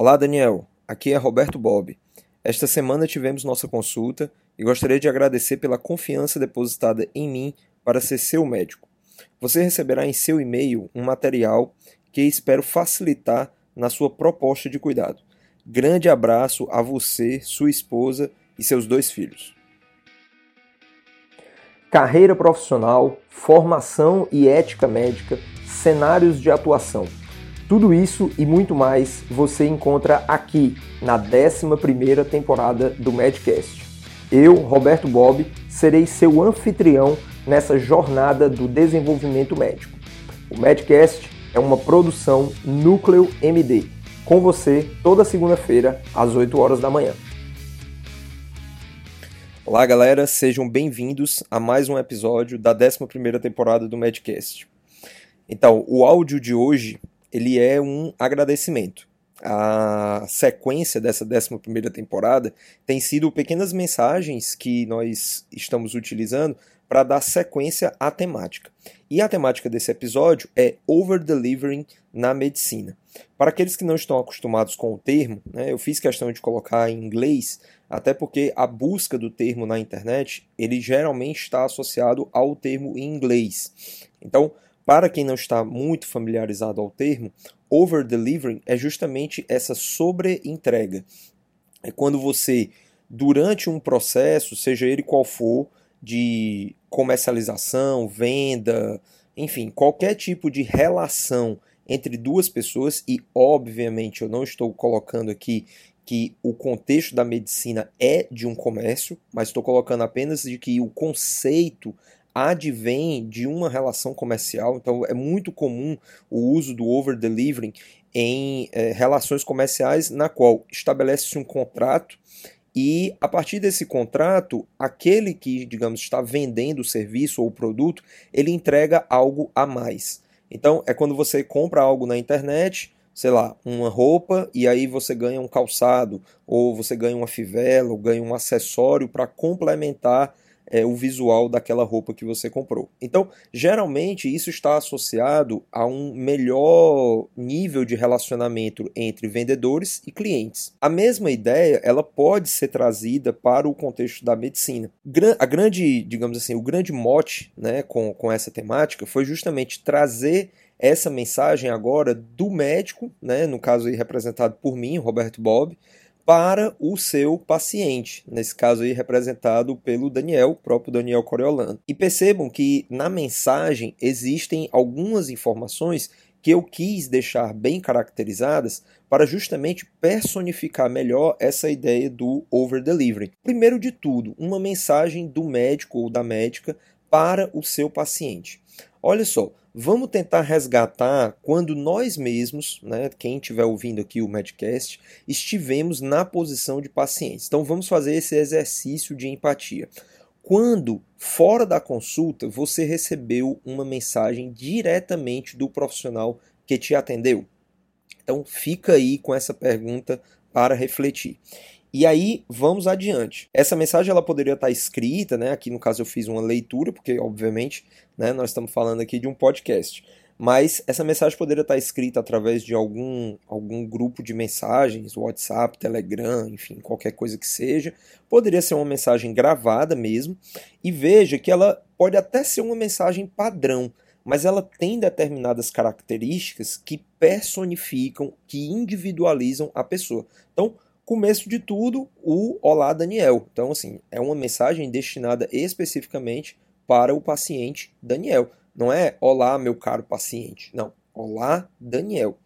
Olá, Daniel. Aqui é Roberto Bob. Esta semana tivemos nossa consulta e gostaria de agradecer pela confiança depositada em mim para ser seu médico. Você receberá em seu e-mail um material que espero facilitar na sua proposta de cuidado. Grande abraço a você, sua esposa e seus dois filhos. Carreira profissional, formação e ética médica, cenários de atuação. Tudo isso e muito mais você encontra aqui na 11ª temporada do Medcast. Eu, Roberto Bob, serei seu anfitrião nessa jornada do desenvolvimento médico. O Medcast é uma produção Núcleo MD, com você toda segunda-feira às 8 horas da manhã. Olá, galera, sejam bem-vindos a mais um episódio da 11ª temporada do Medcast. Então, o áudio de hoje ele é um agradecimento. A sequência dessa 11 temporada tem sido pequenas mensagens que nós estamos utilizando para dar sequência à temática. E a temática desse episódio é over-delivering na medicina. Para aqueles que não estão acostumados com o termo, né, eu fiz questão de colocar em inglês, até porque a busca do termo na internet, ele geralmente está associado ao termo em inglês. Então, para quem não está muito familiarizado ao termo, over-delivering é justamente essa sobre-entrega. É quando você, durante um processo, seja ele qual for, de comercialização, venda, enfim, qualquer tipo de relação entre duas pessoas, e obviamente eu não estou colocando aqui que o contexto da medicina é de um comércio, mas estou colocando apenas de que o conceito advém de uma relação comercial, então é muito comum o uso do over-delivering em é, relações comerciais, na qual estabelece-se um contrato e a partir desse contrato, aquele que, digamos, está vendendo o serviço ou o produto, ele entrega algo a mais. Então, é quando você compra algo na internet, sei lá, uma roupa e aí você ganha um calçado, ou você ganha uma fivela, ou ganha um acessório para complementar é, o visual daquela roupa que você comprou. Então, geralmente isso está associado a um melhor nível de relacionamento entre vendedores e clientes. A mesma ideia, ela pode ser trazida para o contexto da medicina. A grande, digamos assim, o grande mote, né, com, com essa temática foi justamente trazer essa mensagem agora do médico, né, no caso aí representado por mim, Roberto Bob, para o seu paciente, nesse caso aí representado pelo Daniel, o próprio Daniel Coriolano. E percebam que na mensagem existem algumas informações que eu quis deixar bem caracterizadas para justamente personificar melhor essa ideia do over delivery. Primeiro de tudo, uma mensagem do médico ou da médica para o seu paciente. Olha só, vamos tentar resgatar quando nós mesmos, né, quem estiver ouvindo aqui o Medcast, estivemos na posição de pacientes. Então vamos fazer esse exercício de empatia. Quando, fora da consulta, você recebeu uma mensagem diretamente do profissional que te atendeu? Então fica aí com essa pergunta para refletir. E aí, vamos adiante. Essa mensagem ela poderia estar escrita, né? Aqui no caso eu fiz uma leitura, porque obviamente, né, nós estamos falando aqui de um podcast. Mas essa mensagem poderia estar escrita através de algum, algum grupo de mensagens, WhatsApp, Telegram, enfim, qualquer coisa que seja. Poderia ser uma mensagem gravada mesmo. E veja que ela pode até ser uma mensagem padrão, mas ela tem determinadas características que personificam, que individualizam a pessoa. Então, começo de tudo, o Olá Daniel. Então, assim, é uma mensagem destinada especificamente para o paciente Daniel. Não é Olá, meu caro paciente. Não. Olá, Daniel.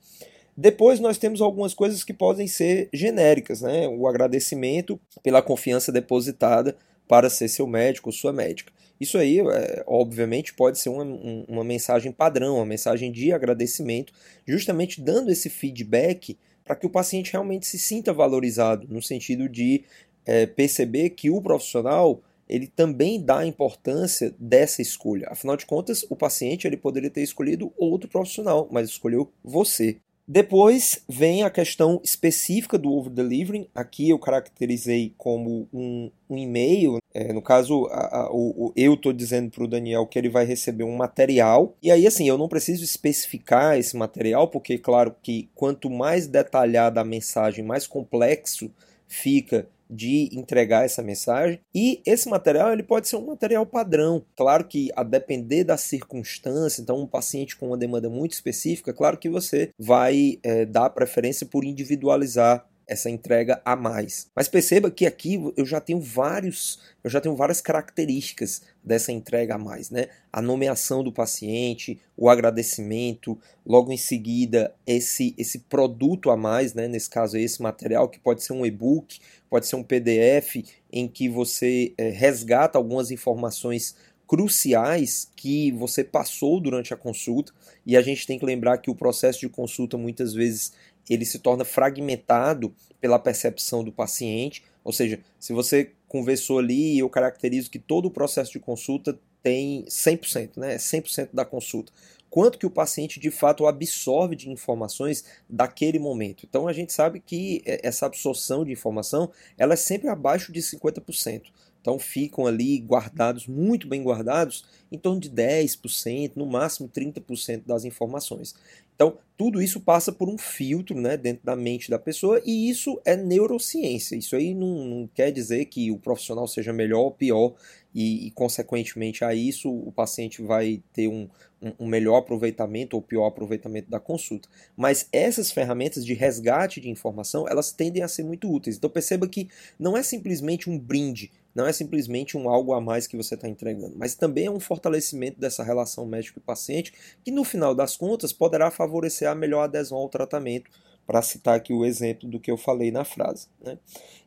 Depois nós temos algumas coisas que podem ser genéricas, né? O agradecimento pela confiança depositada para ser seu médico ou sua médica. Isso aí, é, obviamente, pode ser uma, uma mensagem padrão, uma mensagem de agradecimento, justamente dando esse feedback para que o paciente realmente se sinta valorizado, no sentido de é, perceber que o profissional ele também dá a importância dessa escolha. Afinal de contas, o paciente ele poderia ter escolhido outro profissional, mas escolheu você. Depois vem a questão específica do over-delivering. Aqui eu caracterizei como um, um e-mail. É, no caso, a, a, o, eu estou dizendo para o Daniel que ele vai receber um material. E aí, assim, eu não preciso especificar esse material, porque, claro, que quanto mais detalhada a mensagem, mais complexo fica de entregar essa mensagem. E esse material ele pode ser um material padrão. Claro que a depender da circunstância, então um paciente com uma demanda muito específica, claro que você vai é, dar preferência por individualizar essa entrega a mais. Mas perceba que aqui eu já tenho vários, eu já tenho várias características dessa entrega a mais, né? A nomeação do paciente, o agradecimento, logo em seguida esse esse produto a mais, né? Nesse caso esse material que pode ser um e-book, pode ser um PDF em que você é, resgata algumas informações cruciais que você passou durante a consulta e a gente tem que lembrar que o processo de consulta muitas vezes ele se torna fragmentado pela percepção do paciente, ou seja, se você conversou ali, eu caracterizo que todo o processo de consulta tem 100%, né? 100% da consulta. Quanto que o paciente de fato absorve de informações daquele momento. Então a gente sabe que essa absorção de informação ela é sempre abaixo de 50%. Então ficam ali guardados, muito bem guardados, em torno de 10%, no máximo 30% das informações. Então, tudo isso passa por um filtro né, dentro da mente da pessoa e isso é neurociência. Isso aí não, não quer dizer que o profissional seja melhor ou pior e, e consequentemente a isso, o paciente vai ter um, um, um melhor aproveitamento ou pior aproveitamento da consulta. Mas essas ferramentas de resgate de informação, elas tendem a ser muito úteis. Então perceba que não é simplesmente um brinde não é simplesmente um algo a mais que você está entregando, mas também é um fortalecimento dessa relação médico e paciente, que no final das contas poderá favorecer a melhor adesão ao tratamento, para citar aqui o exemplo do que eu falei na frase. Né?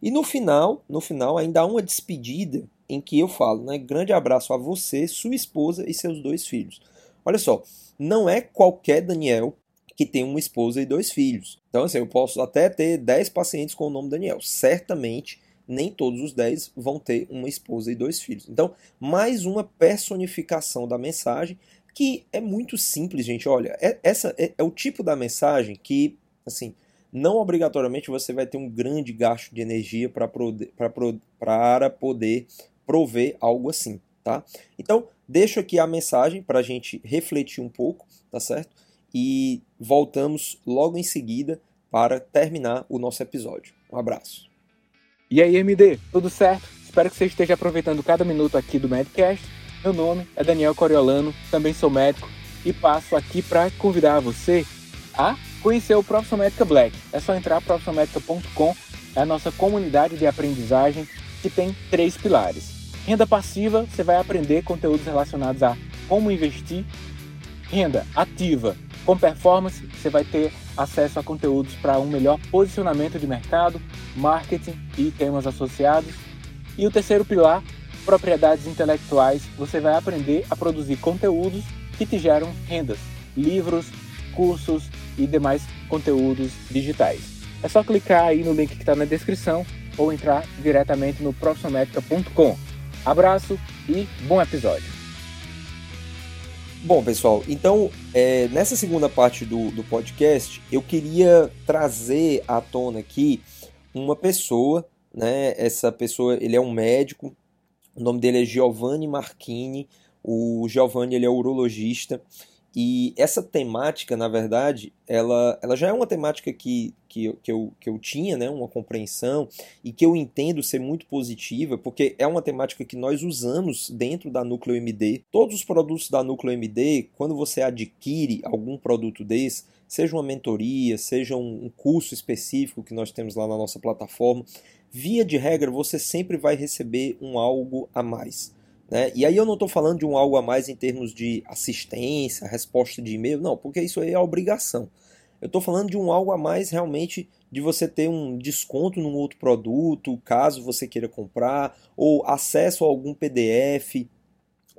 E no final, no final ainda há uma despedida em que eu falo, né? Grande abraço a você, sua esposa e seus dois filhos. Olha só, não é qualquer Daniel que tem uma esposa e dois filhos. Então, assim, eu posso até ter 10 pacientes com o nome Daniel. Certamente nem todos os 10 vão ter uma esposa e dois filhos. Então, mais uma personificação da mensagem que é muito simples, gente. Olha, é, essa é, é o tipo da mensagem que, assim, não obrigatoriamente você vai ter um grande gasto de energia para poder prover algo assim, tá? Então, deixo aqui a mensagem para a gente refletir um pouco, tá certo? E voltamos logo em seguida para terminar o nosso episódio. Um abraço. E aí, MD, tudo certo? Espero que você esteja aproveitando cada minuto aqui do Medcast. Meu nome é Daniel Coriolano, também sou médico e passo aqui para convidar você a conhecer o Profissão Médica Black. É só entrar profissionalmedica.com, é a nossa comunidade de aprendizagem que tem três pilares. Renda passiva, você vai aprender conteúdos relacionados a como investir. Renda ativa, com performance, você vai ter acesso a conteúdos para um melhor posicionamento de mercado, marketing e temas associados. E o terceiro pilar, propriedades intelectuais, você vai aprender a produzir conteúdos que te geram rendas, livros, cursos e demais conteúdos digitais. É só clicar aí no link que está na descrição ou entrar diretamente no profissionalmetrica.com. Abraço e bom episódio! Bom, pessoal, então é, nessa segunda parte do, do podcast eu queria trazer à tona aqui uma pessoa, né? Essa pessoa, ele é um médico, o nome dele é Giovanni Marchini. O Giovanni ele é urologista e essa temática, na verdade, ela, ela já é uma temática que, que, eu, que, eu, que eu tinha, né, uma compreensão, e que eu entendo ser muito positiva, porque é uma temática que nós usamos dentro da Núcleo MD. Todos os produtos da Núcleo MD, quando você adquire algum produto desse, seja uma mentoria, seja um, um curso específico que nós temos lá na nossa plataforma, via de regra você sempre vai receber um algo a mais. Né? E aí eu não estou falando de um algo a mais em termos de assistência, resposta de e-mail, não, porque isso aí é obrigação. Eu estou falando de um algo a mais realmente de você ter um desconto num outro produto, caso você queira comprar, ou acesso a algum PDF,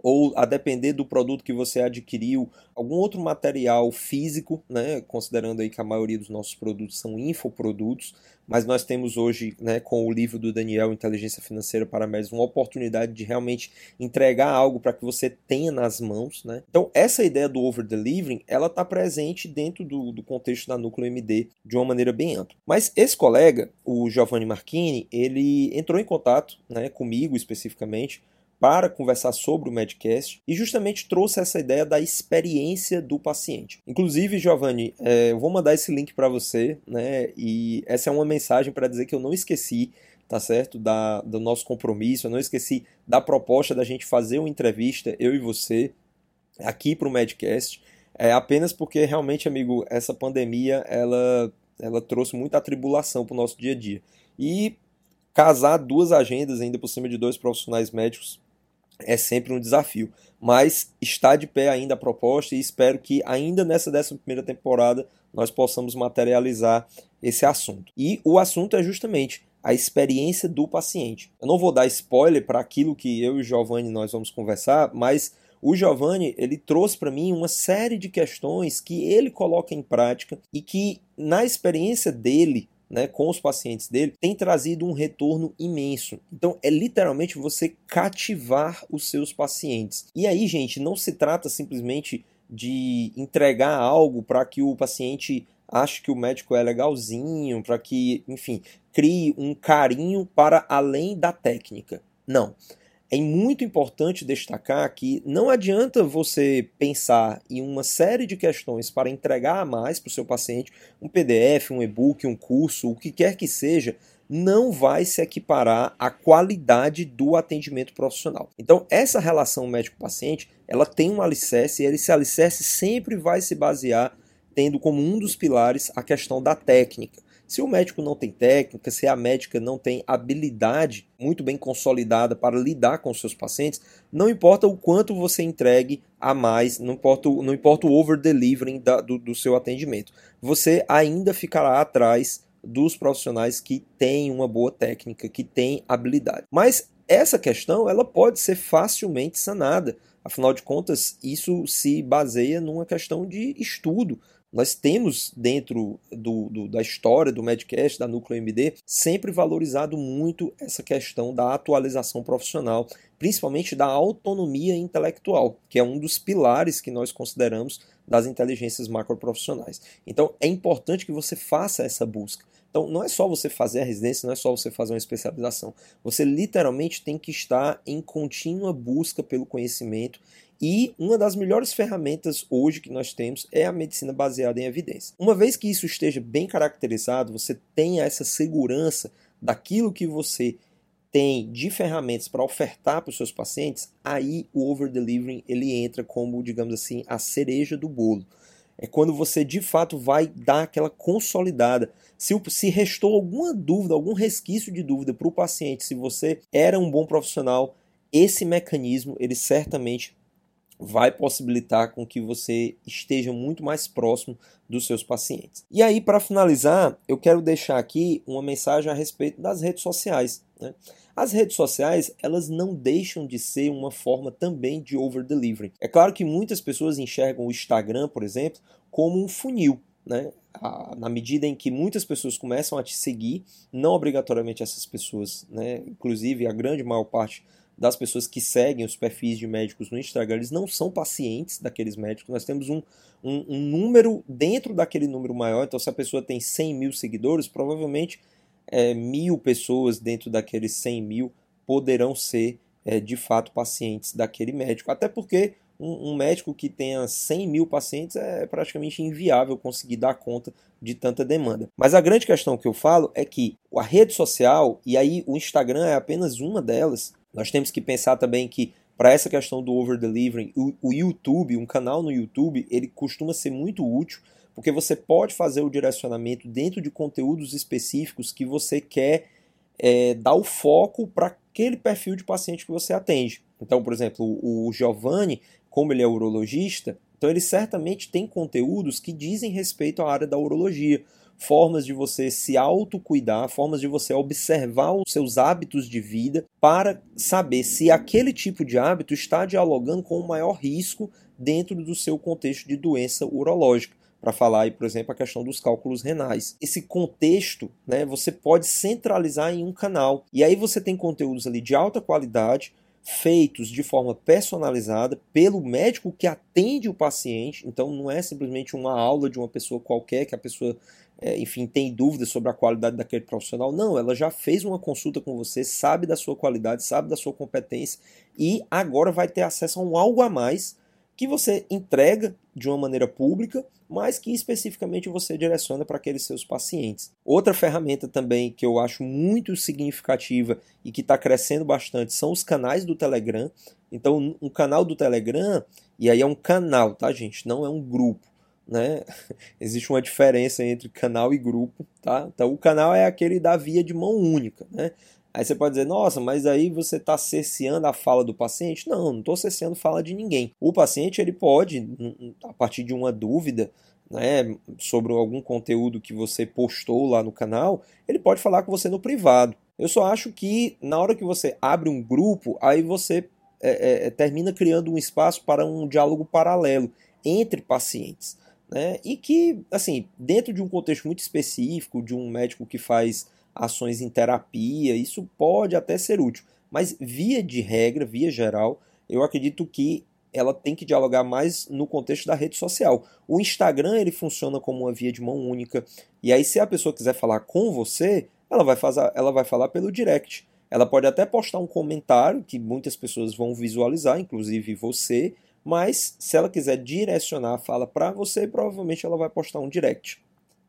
ou a depender do produto que você adquiriu, algum outro material físico, né, considerando aí que a maioria dos nossos produtos são infoprodutos, mas nós temos hoje, né, com o livro do Daniel, Inteligência Financeira para Médios, uma oportunidade de realmente entregar algo para que você tenha nas mãos. Né? Então, essa ideia do over-delivering, ela está presente dentro do, do contexto da Núcleo MD de uma maneira bem ampla. Mas esse colega, o Giovanni Marchini, ele entrou em contato né, comigo especificamente, para conversar sobre o Medcast e justamente trouxe essa ideia da experiência do paciente. Inclusive, Giovanni, é, eu vou mandar esse link para você, né? E essa é uma mensagem para dizer que eu não esqueci, tá certo? Da, do nosso compromisso, eu não esqueci da proposta da gente fazer uma entrevista, eu e você, aqui para o Medcast. É apenas porque realmente, amigo, essa pandemia ela, ela trouxe muita atribulação para o nosso dia a dia. E casar duas agendas, ainda por cima de dois profissionais médicos, é sempre um desafio. Mas está de pé ainda a proposta e espero que ainda nessa 11 temporada nós possamos materializar esse assunto. E o assunto é justamente a experiência do paciente. Eu não vou dar spoiler para aquilo que eu e o Giovanni nós vamos conversar, mas o Giovanni ele trouxe para mim uma série de questões que ele coloca em prática e que na experiência dele né, com os pacientes dele, tem trazido um retorno imenso. Então, é literalmente você cativar os seus pacientes. E aí, gente, não se trata simplesmente de entregar algo para que o paciente ache que o médico é legalzinho, para que, enfim, crie um carinho para além da técnica. Não é muito importante destacar que não adianta você pensar em uma série de questões para entregar a mais para o seu paciente, um PDF, um e-book, um curso, o que quer que seja, não vai se equiparar à qualidade do atendimento profissional. Então, essa relação médico-paciente, ela tem um alicerce e esse alicerce sempre vai se basear tendo como um dos pilares a questão da técnica. Se o médico não tem técnica, se a médica não tem habilidade muito bem consolidada para lidar com seus pacientes, não importa o quanto você entregue a mais, não importa, não importa o over-delivering do, do seu atendimento, você ainda ficará atrás dos profissionais que têm uma boa técnica, que têm habilidade. Mas essa questão ela pode ser facilmente sanada. Afinal de contas, isso se baseia numa questão de estudo. Nós temos dentro do, do, da história do Medcast, da Núcleo MD, sempre valorizado muito essa questão da atualização profissional, principalmente da autonomia intelectual, que é um dos pilares que nós consideramos das inteligências macroprofissionais. Então é importante que você faça essa busca. Então não é só você fazer a residência, não é só você fazer uma especialização. Você literalmente tem que estar em contínua busca pelo conhecimento e uma das melhores ferramentas hoje que nós temos é a medicina baseada em evidência. Uma vez que isso esteja bem caracterizado, você tenha essa segurança daquilo que você tem de ferramentas para ofertar para os seus pacientes, aí o over-delivering ele entra como, digamos assim, a cereja do bolo. É quando você de fato vai dar aquela consolidada. Se, se restou alguma dúvida, algum resquício de dúvida para o paciente, se você era um bom profissional, esse mecanismo ele certamente vai possibilitar com que você esteja muito mais próximo dos seus pacientes. E aí, para finalizar, eu quero deixar aqui uma mensagem a respeito das redes sociais. Né? As redes sociais, elas não deixam de ser uma forma também de over-delivery. É claro que muitas pessoas enxergam o Instagram, por exemplo, como um funil. Né? na medida em que muitas pessoas começam a te seguir, não obrigatoriamente essas pessoas, né? inclusive a grande maior parte das pessoas que seguem os perfis de médicos no Instagram, eles não são pacientes daqueles médicos. Nós temos um, um, um, número dentro daquele número maior. Então, se a pessoa tem 100 mil seguidores, provavelmente é, mil pessoas dentro daqueles 100 mil poderão ser é, de fato pacientes daquele médico. Até porque um, um, médico que tenha 100 mil pacientes é praticamente inviável conseguir dar conta de tanta demanda. Mas a grande questão que eu falo é que a rede social, e aí o Instagram é apenas uma delas, nós temos que pensar também que para essa questão do over delivering, o, o YouTube, um canal no YouTube, ele costuma ser muito útil porque você pode fazer o direcionamento dentro de conteúdos específicos que você quer é, dar o foco para aquele perfil de paciente que você atende. Então, por exemplo, o, o Giovanni, como ele é urologista, então ele certamente tem conteúdos que dizem respeito à área da urologia. Formas de você se autocuidar, formas de você observar os seus hábitos de vida para saber se aquele tipo de hábito está dialogando com o maior risco dentro do seu contexto de doença urológica para falar aí, por exemplo, a questão dos cálculos renais. Esse contexto, né, você pode centralizar em um canal. E aí você tem conteúdos ali de alta qualidade, feitos de forma personalizada pelo médico que atende o paciente. Então não é simplesmente uma aula de uma pessoa qualquer que a pessoa, enfim, tem dúvidas sobre a qualidade daquele profissional. Não, ela já fez uma consulta com você, sabe da sua qualidade, sabe da sua competência e agora vai ter acesso a um algo a mais que você entrega de uma maneira pública, mas que especificamente você direciona para aqueles seus pacientes. Outra ferramenta também que eu acho muito significativa e que está crescendo bastante são os canais do Telegram. Então, um canal do Telegram, e aí é um canal, tá, gente? Não é um grupo. Né? Existe uma diferença entre canal e grupo, tá? Então o canal é aquele da via de mão única, né? Aí você pode dizer, nossa, mas aí você está cerceando a fala do paciente? Não, não estou cerceando fala de ninguém. O paciente ele pode, a partir de uma dúvida, né, sobre algum conteúdo que você postou lá no canal, ele pode falar com você no privado. Eu só acho que na hora que você abre um grupo, aí você é, é, é termina criando um espaço para um diálogo paralelo entre pacientes. Né? E que, assim, dentro de um contexto muito específico, de um médico que faz ações em terapia, isso pode até ser útil. Mas, via de regra, via geral, eu acredito que ela tem que dialogar mais no contexto da rede social. O Instagram ele funciona como uma via de mão única. E aí, se a pessoa quiser falar com você, ela vai, fazer, ela vai falar pelo direct. Ela pode até postar um comentário que muitas pessoas vão visualizar, inclusive você, mas se ela quiser direcionar a fala para você, provavelmente ela vai postar um direct.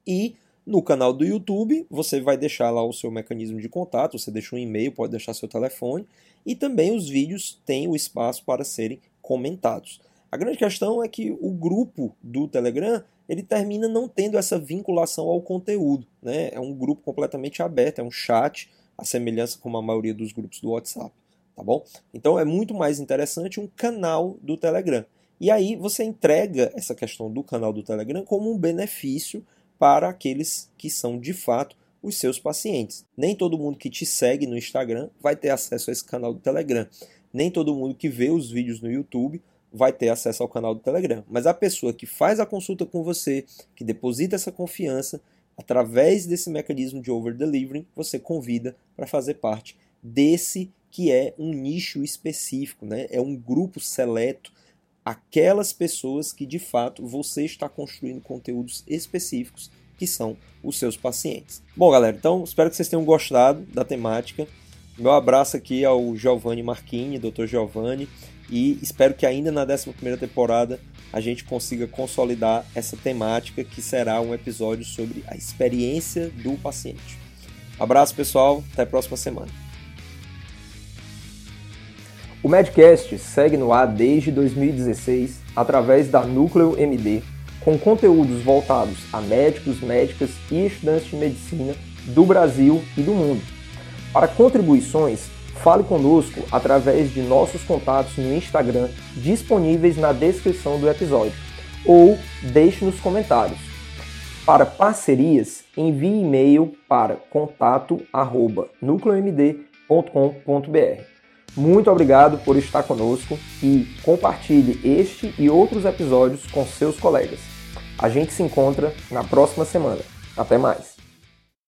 E no canal do YouTube, você vai deixar lá o seu mecanismo de contato, você deixa um e-mail, pode deixar seu telefone, e também os vídeos têm o espaço para serem comentados. A grande questão é que o grupo do Telegram ele termina não tendo essa vinculação ao conteúdo. Né? É um grupo completamente aberto, é um chat, a semelhança com a maioria dos grupos do WhatsApp. Tá bom? Então é muito mais interessante um canal do Telegram. E aí você entrega essa questão do canal do Telegram como um benefício para aqueles que são de fato os seus pacientes. Nem todo mundo que te segue no Instagram vai ter acesso a esse canal do Telegram. Nem todo mundo que vê os vídeos no YouTube vai ter acesso ao canal do Telegram. Mas a pessoa que faz a consulta com você, que deposita essa confiança, através desse mecanismo de over delivering, você convida para fazer parte desse que é um nicho específico, né? É um grupo seleto aquelas pessoas que de fato você está construindo conteúdos específicos que são os seus pacientes. Bom, galera, então espero que vocês tenham gostado da temática. Meu abraço aqui ao Giovanni Marchini, Dr. Giovanni, e espero que ainda na 11 temporada a gente consiga consolidar essa temática que será um episódio sobre a experiência do paciente. Abraço, pessoal, até a próxima semana. O Medcast segue no ar desde 2016 através da Núcleo MD, com conteúdos voltados a médicos, médicas e estudantes de medicina do Brasil e do mundo. Para contribuições, fale conosco através de nossos contatos no Instagram disponíveis na descrição do episódio ou deixe nos comentários. Para parcerias, envie e-mail para contato@nucleomd.com.br. Muito obrigado por estar conosco e compartilhe este e outros episódios com seus colegas. A gente se encontra na próxima semana. Até mais!